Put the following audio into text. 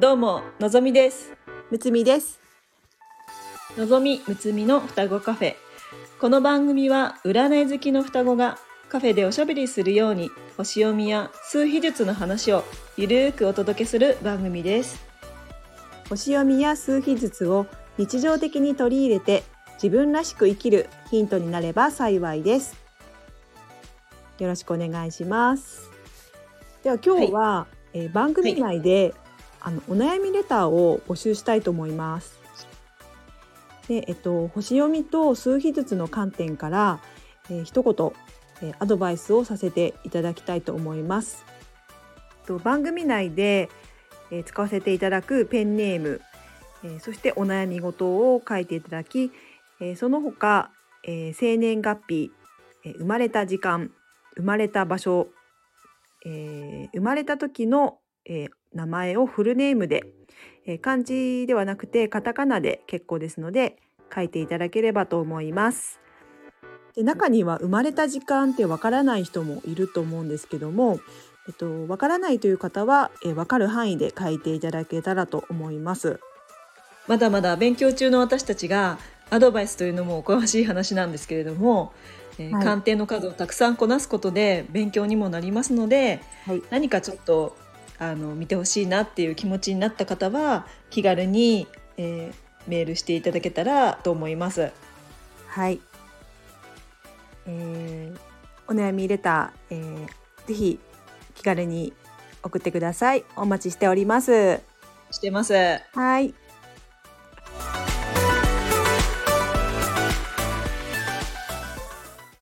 どうものぞみですむつみです。のぞみむつみの双子カフェこの番組は占い好きの双子がカフェでおしゃべりするように星読みや数秘術の話をゆるーくお届けする番組です星読みや数秘術を日常的に取り入れて自分らしく生きるヒントになれば幸いです。よろしくお願いします。では今日は、えー番組内で、あのお悩みレターを募集したいと思います。で、えっと星読みと数秘術の観点から、えー一言、えーアドバイスをさせていただきたいと思います。と番組内で、えー使わせていただくペンネーム、えーそしてお悩み事を書いていただき、えーその他、えー生年月日、えー生まれた時間生まれた場所、えー生まれた時の、えー名前をフルネームで、えー漢字ではなくてカタカナで結構ですので書いていただければと思います。で中には生まれた時間ってわからない人もいると思うんですけども、えっと、わからないという方は、えーわかる範囲で書いていただけたらと思います。まだまだ勉強中の私たちがアドバイスというのもお詳しい話なんですけれども、えーはい鑑定の数をたくさんこなすことで勉強にもなりますのではい、何かちょっとあの見てほしいなっていう気持ちになった方は気軽に、えーメールしていただけたらと思います。はい。えーお悩みレター、えーぜひ気軽に送ってください。お待ちしております。してます。はい。